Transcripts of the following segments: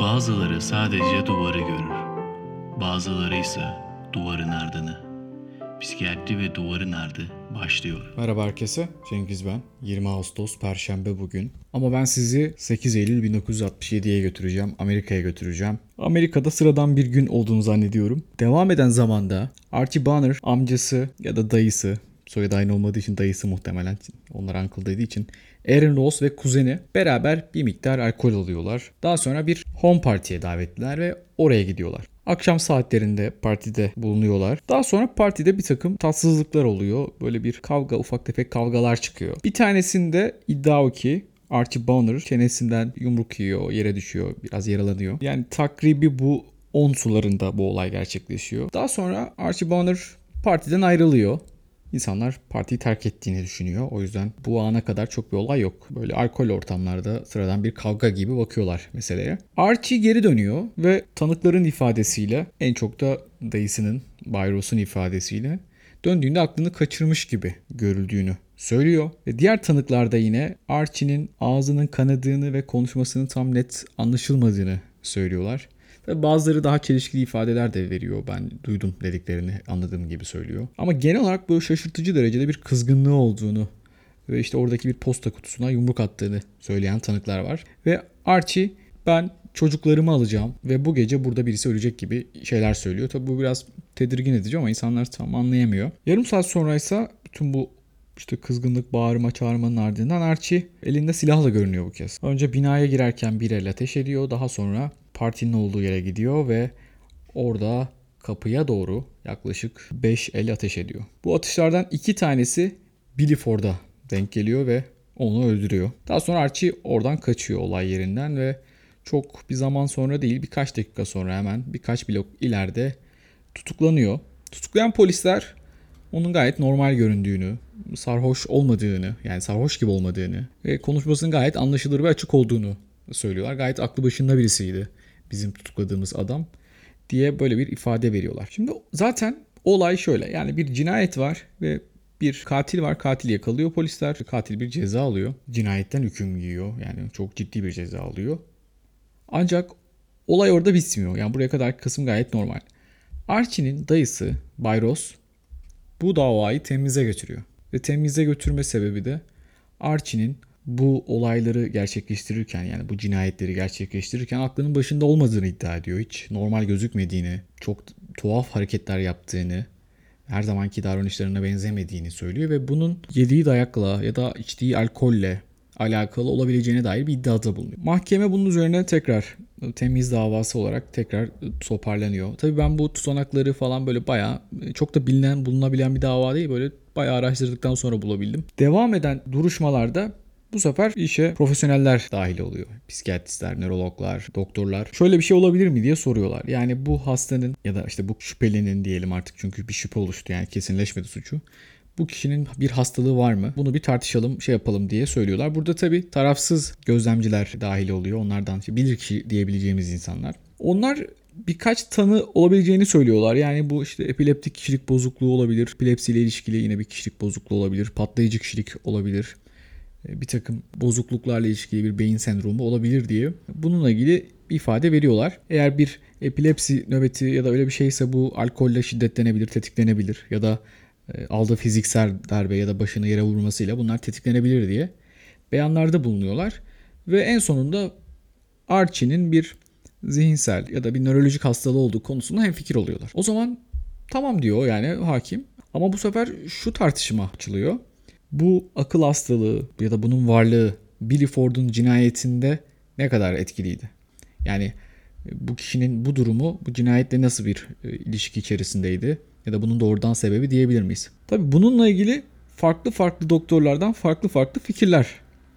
Bazıları sadece duvarı görür. Bazıları ise duvarın ardını. Psikiyatri ve duvarın ardı başlıyor. Merhaba herkese. Cengiz ben. 20 Ağustos Perşembe bugün. Ama ben sizi 8 Eylül 1967'ye götüreceğim. Amerika'ya götüreceğim. Amerika'da sıradan bir gün olduğunu zannediyorum. Devam eden zamanda Archie Bonner amcası ya da dayısı soyadı aynı olmadığı için dayısı muhtemelen onlar uncle dediği için Aaron Ross ve kuzeni beraber bir miktar alkol alıyorlar. Daha sonra bir home party'ye davetliler ve oraya gidiyorlar. Akşam saatlerinde partide bulunuyorlar. Daha sonra partide bir takım tatsızlıklar oluyor. Böyle bir kavga, ufak tefek kavgalar çıkıyor. Bir tanesinde iddia o ki Archie Bonner çenesinden yumruk yiyor, yere düşüyor, biraz yaralanıyor. Yani takribi bu 10 sularında bu olay gerçekleşiyor. Daha sonra Archie Bonner partiden ayrılıyor. İnsanlar partiyi terk ettiğini düşünüyor. O yüzden bu ana kadar çok bir olay yok. Böyle alkol ortamlarda sıradan bir kavga gibi bakıyorlar meseleye. Archie geri dönüyor ve tanıkların ifadesiyle en çok da dayısının, Bayros'un ifadesiyle döndüğünde aklını kaçırmış gibi görüldüğünü söylüyor. Ve diğer tanıklar da yine Archie'nin ağzının kanadığını ve konuşmasının tam net anlaşılmadığını söylüyorlar. Ve bazıları daha çelişkili ifadeler de veriyor. Ben duydum dediklerini anladığım gibi söylüyor. Ama genel olarak böyle şaşırtıcı derecede bir kızgınlığı olduğunu ve işte oradaki bir posta kutusuna yumruk attığını söyleyen tanıklar var. Ve Archie ben çocuklarımı alacağım ve bu gece burada birisi ölecek gibi şeyler söylüyor. Tabi bu biraz tedirgin edici ama insanlar tam anlayamıyor. Yarım saat sonra ise bütün bu işte kızgınlık, bağırma, çağırmanın ardından Archie elinde silahla görünüyor bu kez. Önce binaya girerken bir el ateş ediyor. Daha sonra partinin olduğu yere gidiyor ve orada kapıya doğru yaklaşık 5 el ateş ediyor. Bu atışlardan iki tanesi Billy Ford'a denk geliyor ve onu öldürüyor. Daha sonra Archie oradan kaçıyor olay yerinden ve çok bir zaman sonra değil birkaç dakika sonra hemen birkaç blok ileride tutuklanıyor. Tutuklayan polisler onun gayet normal göründüğünü, sarhoş olmadığını yani sarhoş gibi olmadığını ve konuşmasının gayet anlaşılır ve açık olduğunu söylüyorlar. Gayet aklı başında birisiydi bizim tutukladığımız adam diye böyle bir ifade veriyorlar. Şimdi zaten olay şöyle yani bir cinayet var ve bir katil var. Katil yakalıyor polisler. Katil bir ceza alıyor. Cinayetten hüküm giyiyor. Yani çok ciddi bir ceza alıyor. Ancak olay orada bitmiyor. Yani buraya kadar kısım gayet normal. Archie'nin dayısı Bayros bu davayı temize götürüyor. Ve temize götürme sebebi de Archie'nin bu olayları gerçekleştirirken yani bu cinayetleri gerçekleştirirken aklının başında olmadığını iddia ediyor. Hiç normal gözükmediğini, çok tuhaf hareketler yaptığını, her zamanki davranışlarına benzemediğini söylüyor ve bunun yediği dayakla ya da içtiği alkolle alakalı olabileceğine dair bir iddiada bulunuyor. Mahkeme bunun üzerine tekrar temiz davası olarak tekrar toparlanıyor. Tabii ben bu tutanakları falan böyle bayağı çok da bilinen bulunabilen bir dava değil böyle bayağı araştırdıktan sonra bulabildim. Devam eden duruşmalarda bu sefer işe profesyoneller dahil oluyor. Psikiyatristler, nörologlar, doktorlar. Şöyle bir şey olabilir mi diye soruyorlar. Yani bu hastanın ya da işte bu şüphelinin diyelim artık çünkü bir şüphe oluştu yani kesinleşmedi suçu. Bu kişinin bir hastalığı var mı? Bunu bir tartışalım, şey yapalım diye söylüyorlar. Burada tabii tarafsız gözlemciler dahil oluyor. Onlardan bilir kişi diyebileceğimiz insanlar. Onlar birkaç tanı olabileceğini söylüyorlar. Yani bu işte epileptik kişilik bozukluğu olabilir. Epilepsiyle ilişkili yine bir kişilik bozukluğu olabilir. Patlayıcı kişilik olabilir. E, bir takım bozukluklarla ilişkili bir beyin sendromu olabilir diye bununla ilgili ifade veriyorlar. Eğer bir epilepsi nöbeti ya da öyle bir şeyse bu alkolle şiddetlenebilir, tetiklenebilir ya da e, aldığı fiziksel darbe ya da başını yere vurmasıyla bunlar tetiklenebilir diye beyanlarda bulunuyorlar. Ve en sonunda Archie'nin bir zihinsel ya da bir nörolojik hastalığı olduğu konusunda hemfikir oluyorlar. O zaman tamam diyor yani hakim. Ama bu sefer şu tartışma açılıyor bu akıl hastalığı ya da bunun varlığı Billy Ford'un cinayetinde ne kadar etkiliydi? Yani e, bu kişinin bu durumu bu cinayetle nasıl bir e, ilişki içerisindeydi? Ya da bunun doğrudan sebebi diyebilir miyiz? Tabii bununla ilgili farklı farklı doktorlardan farklı farklı fikirler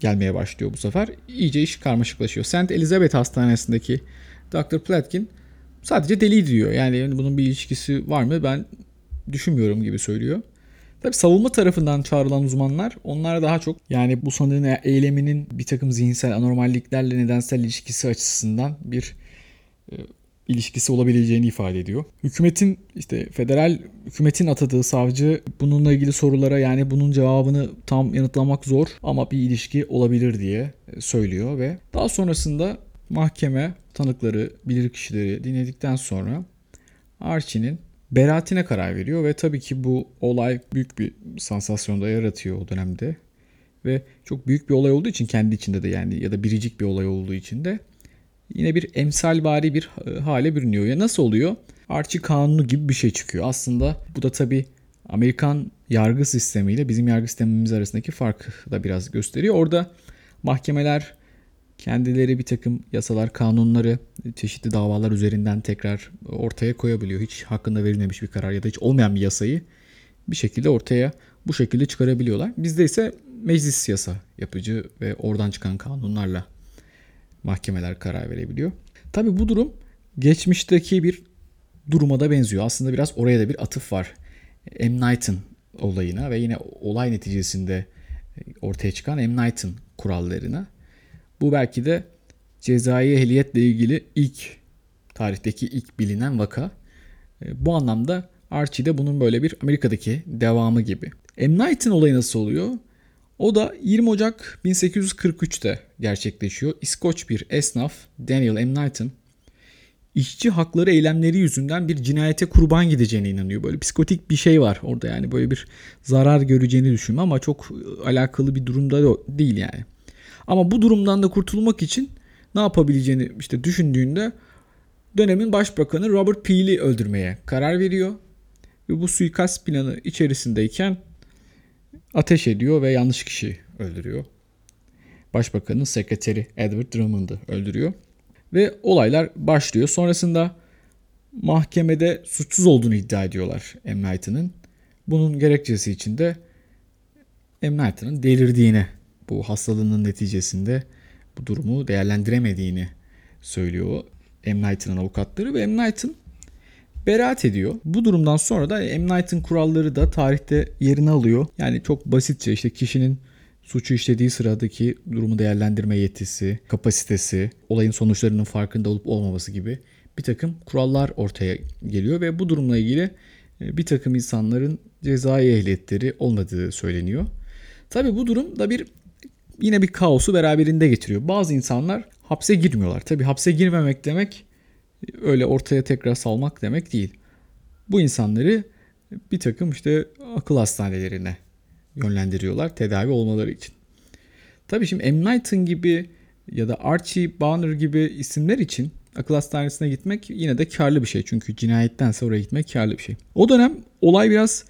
gelmeye başlıyor bu sefer. İyice iş karmaşıklaşıyor. St. Elizabeth Hastanesi'ndeki Dr. Platkin sadece deli diyor. Yani bunun bir ilişkisi var mı ben düşünmüyorum gibi söylüyor. Tabii savunma tarafından çağrılan uzmanlar onlar daha çok yani bu sanığın eyleminin bir takım zihinsel anormalliklerle nedensel ilişkisi açısından bir e, ilişkisi olabileceğini ifade ediyor. Hükümetin işte federal hükümetin atadığı savcı bununla ilgili sorulara yani bunun cevabını tam yanıtlamak zor ama bir ilişki olabilir diye e, söylüyor ve daha sonrasında mahkeme tanıkları, bilirkişileri dinledikten sonra Archie'nin beraatine karar veriyor ve tabii ki bu olay büyük bir sansasyon da yaratıyor o dönemde. Ve çok büyük bir olay olduğu için kendi içinde de yani ya da biricik bir olay olduğu için de yine bir emsalvari bir e, hale bürünüyor. Ya nasıl oluyor? Archie kanunu gibi bir şey çıkıyor. Aslında bu da tabii Amerikan yargı sistemiyle bizim yargı sistemimiz arasındaki farkı da biraz gösteriyor. Orada mahkemeler kendileri bir takım yasalar, kanunları çeşitli davalar üzerinden tekrar ortaya koyabiliyor. Hiç hakkında verilmemiş bir karar ya da hiç olmayan bir yasayı bir şekilde ortaya bu şekilde çıkarabiliyorlar. Bizde ise meclis yasa yapıcı ve oradan çıkan kanunlarla mahkemeler karar verebiliyor. Tabi bu durum geçmişteki bir duruma da benziyor. Aslında biraz oraya da bir atıf var. M. Night'ın olayına ve yine olay neticesinde ortaya çıkan M. Night'ın kurallarına. Bu belki de cezai ehliyetle ilgili ilk tarihteki ilk bilinen vaka. E, bu anlamda Archie de bunun böyle bir Amerika'daki devamı gibi. M. Night'ın olayı nasıl oluyor? O da 20 Ocak 1843'te gerçekleşiyor. İskoç bir esnaf Daniel M. Knight'ın işçi hakları eylemleri yüzünden bir cinayete kurban gideceğine inanıyor. Böyle psikotik bir şey var orada yani böyle bir zarar göreceğini düşünme ama çok alakalı bir durumda değil yani. Ama bu durumdan da kurtulmak için ne yapabileceğini işte düşündüğünde dönemin başbakanı Robert Peel'i öldürmeye karar veriyor. Ve bu suikast planı içerisindeyken ateş ediyor ve yanlış kişi öldürüyor. Başbakanın sekreteri Edward Drummond'ı öldürüyor. Ve olaylar başlıyor. Sonrasında mahkemede suçsuz olduğunu iddia ediyorlar M. Bunun gerekçesi için de M. Night'ın delirdiğini, bu hastalığının neticesinde bu durumu değerlendiremediğini söylüyor M. Night'ın avukatları ve M. Night'ın beraat ediyor. Bu durumdan sonra da M. Night'ın kuralları da tarihte yerini alıyor. Yani çok basitçe işte kişinin suçu işlediği sıradaki durumu değerlendirme yetisi, kapasitesi, olayın sonuçlarının farkında olup olmaması gibi bir takım kurallar ortaya geliyor ve bu durumla ilgili e, bir takım insanların cezai ehliyetleri olmadığı söyleniyor. Tabi bu durum da bir yine bir kaosu beraberinde getiriyor. Bazı insanlar hapse girmiyorlar. Tabi hapse girmemek demek öyle ortaya tekrar salmak demek değil. Bu insanları bir takım işte akıl hastanelerine yönlendiriyorlar tedavi olmaları için. Tabii şimdi M. Night'ın gibi ya da Archie Banner gibi isimler için akıl hastanesine gitmek yine de karlı bir şey. Çünkü cinayettense oraya gitmek karlı bir şey. O dönem olay biraz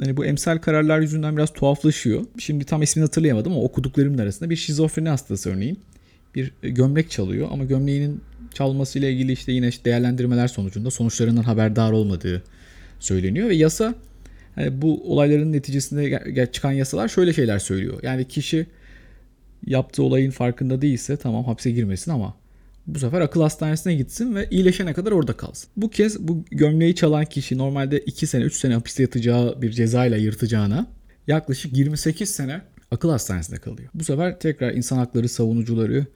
hani bu emsal kararlar yüzünden biraz tuhaflaşıyor. Şimdi tam ismini hatırlayamadım ama okuduklarımın arasında bir şizofreni hastası örneğin bir gömlek çalıyor ama gömleğinin çalmasıyla ilgili işte yine işte değerlendirmeler sonucunda sonuçlarından haberdar olmadığı söyleniyor ve yasa yani bu olayların neticesinde çıkan yasalar şöyle şeyler söylüyor. Yani kişi yaptığı olayın farkında değilse tamam hapse girmesin ama bu sefer akıl hastanesine gitsin ve iyileşene kadar orada kalsın. Bu kez bu gömleği çalan kişi normalde 2 sene 3 sene hapiste yatacağı bir cezayla yırtacağına yaklaşık 28 sene akıl hastanesinde kalıyor. Bu sefer tekrar insan hakları savunucuları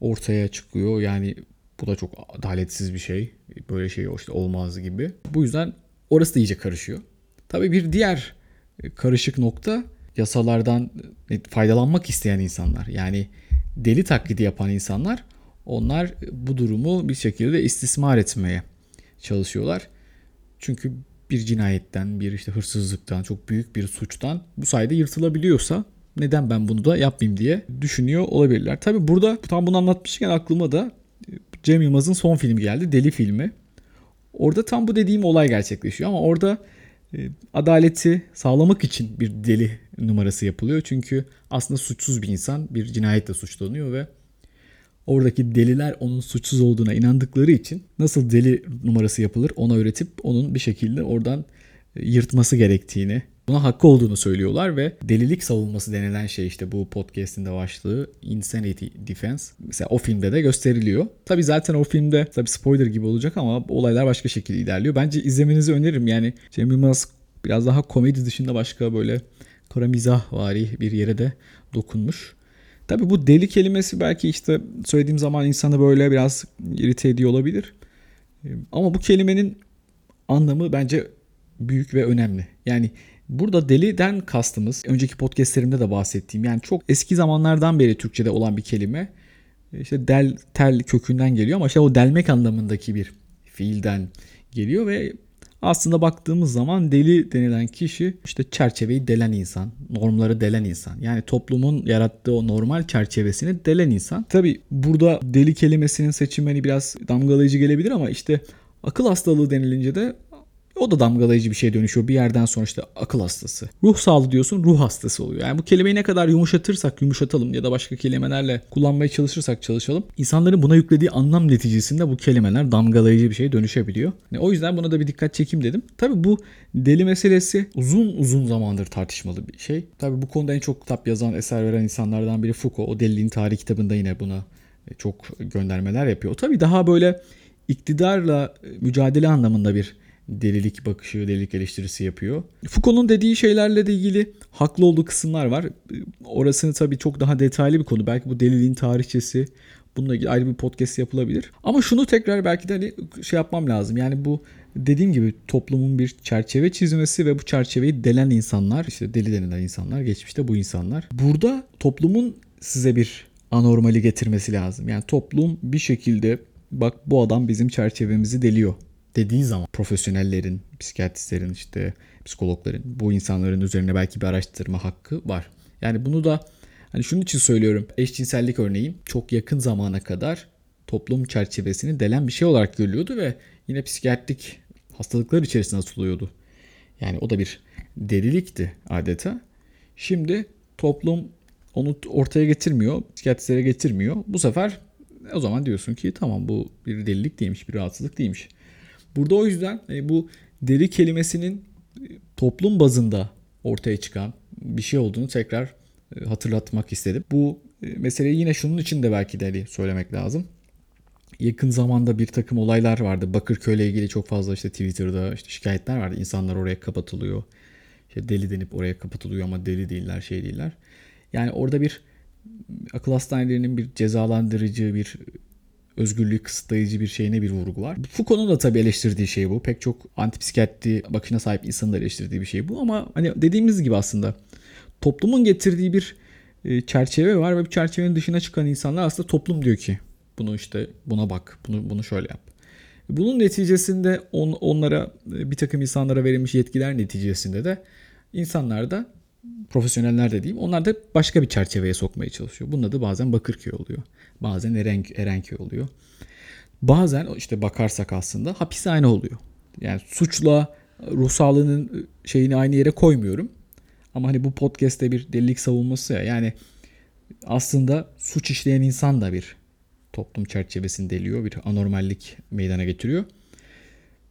ortaya çıkıyor. Yani bu da çok adaletsiz bir şey. Böyle şey işte olmaz gibi. Bu yüzden orası da iyice karışıyor. Tabii bir diğer karışık nokta yasalardan faydalanmak isteyen insanlar. Yani deli taklidi yapan insanlar onlar bu durumu bir şekilde istismar etmeye çalışıyorlar. Çünkü bir cinayetten, bir işte hırsızlıktan, çok büyük bir suçtan bu sayede yırtılabiliyorsa neden ben bunu da yapmayayım diye düşünüyor olabilirler. Tabi burada tam bunu anlatmışken aklıma da Cem Yılmaz'ın son filmi geldi. Deli filmi. Orada tam bu dediğim olay gerçekleşiyor ama orada e, adaleti sağlamak için bir deli numarası yapılıyor. Çünkü aslında suçsuz bir insan bir cinayetle suçlanıyor ve oradaki deliler onun suçsuz olduğuna inandıkları için nasıl deli numarası yapılır ona öğretip onun bir şekilde oradan e, yırtması gerektiğini buna hakkı olduğunu söylüyorlar ve delilik savunması denilen şey işte bu podcast'in de başlığı Insanity Defense. Mesela o filmde de gösteriliyor. Tabi zaten o filmde tabi spoiler gibi olacak ama olaylar başka şekilde ilerliyor. Bence izlemenizi öneririm. Yani Cem Yılmaz biraz daha komedi dışında başka böyle kara mizah vari bir yere de dokunmuş. Tabi bu deli kelimesi belki işte söylediğim zaman insanı böyle biraz irite ediyor olabilir. Ama bu kelimenin anlamı bence büyük ve önemli. Yani Burada deliden kastımız önceki podcastlerimde de bahsettiğim yani çok eski zamanlardan beri Türkçe'de olan bir kelime işte del tel kökünden geliyor ama işte o delmek anlamındaki bir fiilden geliyor ve aslında baktığımız zaman deli denilen kişi işte çerçeveyi delen insan, normları delen insan. Yani toplumun yarattığı o normal çerçevesini delen insan. Tabi burada deli kelimesinin seçimleri biraz damgalayıcı gelebilir ama işte akıl hastalığı denilince de o da damgalayıcı bir şeye dönüşüyor. Bir yerden sonra işte akıl hastası. Ruh sağlığı diyorsun ruh hastası oluyor. Yani bu kelimeyi ne kadar yumuşatırsak yumuşatalım ya da başka kelimelerle kullanmaya çalışırsak çalışalım. insanların buna yüklediği anlam neticesinde bu kelimeler damgalayıcı bir şeye dönüşebiliyor. Yani o yüzden buna da bir dikkat çekeyim dedim. Tabi bu deli meselesi uzun uzun zamandır tartışmalı bir şey. Tabi bu konuda en çok kitap yazan, eser veren insanlardan biri Foucault. O deliliğin tarih kitabında yine buna çok göndermeler yapıyor. Tabi daha böyle iktidarla mücadele anlamında bir delilik bakışı, delilik eleştirisi yapıyor. Foucault'un dediği şeylerle de ilgili haklı olduğu kısımlar var. Orasını tabii çok daha detaylı bir konu. Belki bu deliliğin tarihçesi bununla ilgili ayrı bir podcast yapılabilir. Ama şunu tekrar belki de hani şey yapmam lazım. Yani bu dediğim gibi toplumun bir çerçeve çizmesi ve bu çerçeveyi delen insanlar, işte deli denilen insanlar, geçmişte bu insanlar. Burada toplumun size bir anormali getirmesi lazım. Yani toplum bir şekilde bak bu adam bizim çerçevemizi deliyor dediği zaman profesyonellerin, psikiyatristlerin işte psikologların bu insanların üzerine belki bir araştırma hakkı var. Yani bunu da hani şunun için söylüyorum. Eşcinsellik örneği çok yakın zamana kadar toplum çerçevesini delen bir şey olarak görülüyordu ve yine psikiyatrik hastalıklar içerisinde atılıyordu. Yani o da bir delilikti adeta. Şimdi toplum onu ortaya getirmiyor, psikiyatristlere getirmiyor. Bu sefer o zaman diyorsun ki tamam bu bir delilik değilmiş, bir rahatsızlık değilmiş. Burada o yüzden e, bu deli kelimesinin e, toplum bazında ortaya çıkan bir şey olduğunu tekrar e, hatırlatmak istedim. Bu meseleyi yine şunun için de belki de söylemek lazım. Yakın zamanda bir takım olaylar vardı. Bakırköy ile ilgili çok fazla işte Twitter'da işte şikayetler vardı. İnsanlar oraya kapatılıyor. İşte deli denip oraya kapatılıyor ama deli değiller, şey değiller. Yani orada bir akıl hastanelerinin bir cezalandırıcı, bir özgürlüğü kısıtlayıcı bir şeyine bir vurgu var. Foucault'un da tabii eleştirdiği şey bu. Pek çok antipsikiyatri bakışına sahip insanın da eleştirdiği bir şey bu. Ama hani dediğimiz gibi aslında toplumun getirdiği bir e, çerçeve var ve bu çerçevenin dışına çıkan insanlar aslında toplum diyor ki bunu işte buna bak, bunu bunu şöyle yap. Bunun neticesinde on, onlara e, bir takım insanlara verilmiş yetkiler neticesinde de insanlar da profesyoneller de diyeyim onlar da başka bir çerçeveye sokmaya çalışıyor. Bunun adı bazen Bakırköy oluyor. Bazen Eren, Erenköy oluyor. Bazen işte bakarsak aslında hapishane oluyor. Yani suçla ruh sağlığının şeyini aynı yere koymuyorum. Ama hani bu podcast'te bir delilik savunması ya. Yani aslında suç işleyen insan da bir toplum çerçevesini deliyor. Bir anormallik meydana getiriyor.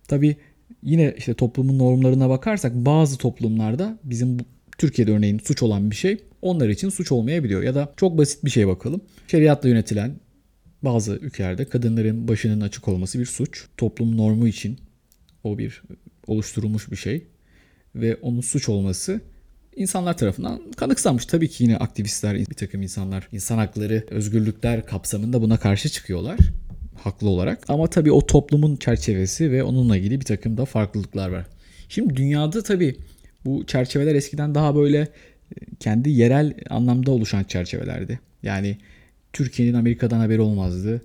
Tabi yine işte toplumun normlarına bakarsak bazı toplumlarda bizim Türkiye'de örneğin suç olan bir şey onlar için suç olmayabiliyor. Ya da çok basit bir şey bakalım. Şeriatla yönetilen bazı ülkelerde kadınların başının açık olması bir suç. Toplum normu için o bir oluşturulmuş bir şey. Ve onun suç olması insanlar tarafından kanıksanmış. Tabii ki yine aktivistler, bir takım insanlar insan hakları, özgürlükler kapsamında buna karşı çıkıyorlar. Haklı olarak. Ama tabii o toplumun çerçevesi ve onunla ilgili bir takım da farklılıklar var. Şimdi dünyada tabii bu çerçeveler eskiden daha böyle kendi yerel anlamda oluşan çerçevelerdi. Yani Türkiye'nin Amerika'dan haberi olmazdı.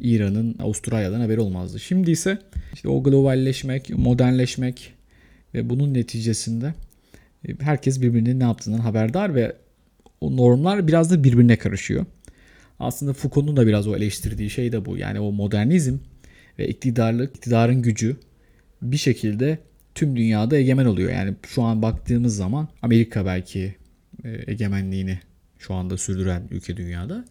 İran'ın Avustralya'dan haberi olmazdı. Şimdi ise işte o globalleşmek, modernleşmek ve bunun neticesinde e, herkes birbirinin ne yaptığından haberdar ve o normlar biraz da birbirine karışıyor. Aslında Foucault'un da biraz o eleştirdiği şey de bu. Yani o modernizm ve iktidarlık, iktidarın gücü bir şekilde tüm dünyada egemen oluyor. Yani şu an baktığımız zaman Amerika belki e, egemenliğini şu anda sürdüren ülke dünyada.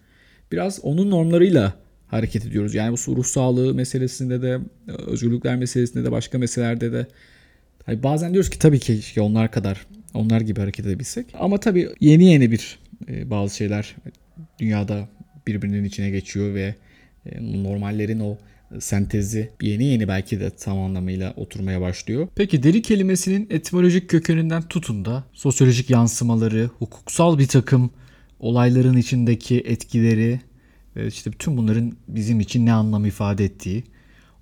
Biraz onun normlarıyla hareket ediyoruz. Yani bu ruh sağlığı meselesinde de, özgürlükler meselesinde de, başka meselelerde de. Hani bazen diyoruz ki tabii ki onlar kadar, onlar gibi hareket edebilsek. Ama tabii yeni yeni bir e, bazı şeyler dünyada birbirinin içine geçiyor ve e, normallerin o sentezi yeni yeni belki de tam anlamıyla oturmaya başlıyor. Peki deli kelimesinin etimolojik kökeninden tutun da sosyolojik yansımaları, hukuksal bir takım olayların içindeki etkileri ve işte bütün bunların bizim için ne anlam ifade ettiği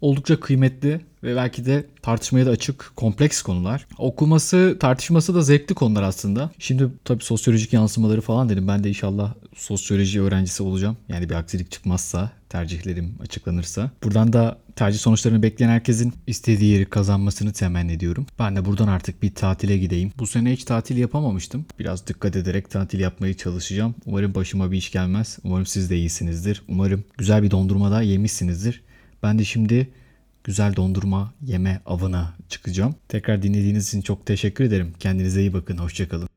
oldukça kıymetli ve belki de tartışmaya da açık kompleks konular. Okuması, tartışması da zevkli konular aslında. Şimdi tabii sosyolojik yansımaları falan dedim. Ben de inşallah sosyoloji öğrencisi olacağım. Yani bir aksilik çıkmazsa, tercihlerim açıklanırsa. Buradan da tercih sonuçlarını bekleyen herkesin istediği yeri kazanmasını temenni ediyorum. Ben de buradan artık bir tatile gideyim. Bu sene hiç tatil yapamamıştım. Biraz dikkat ederek tatil yapmaya çalışacağım. Umarım başıma bir iş gelmez. Umarım siz de iyisinizdir. Umarım güzel bir dondurma da yemişsinizdir. Ben de şimdi güzel dondurma yeme avına çıkacağım. Tekrar dinlediğiniz için çok teşekkür ederim. Kendinize iyi bakın. Hoşçakalın.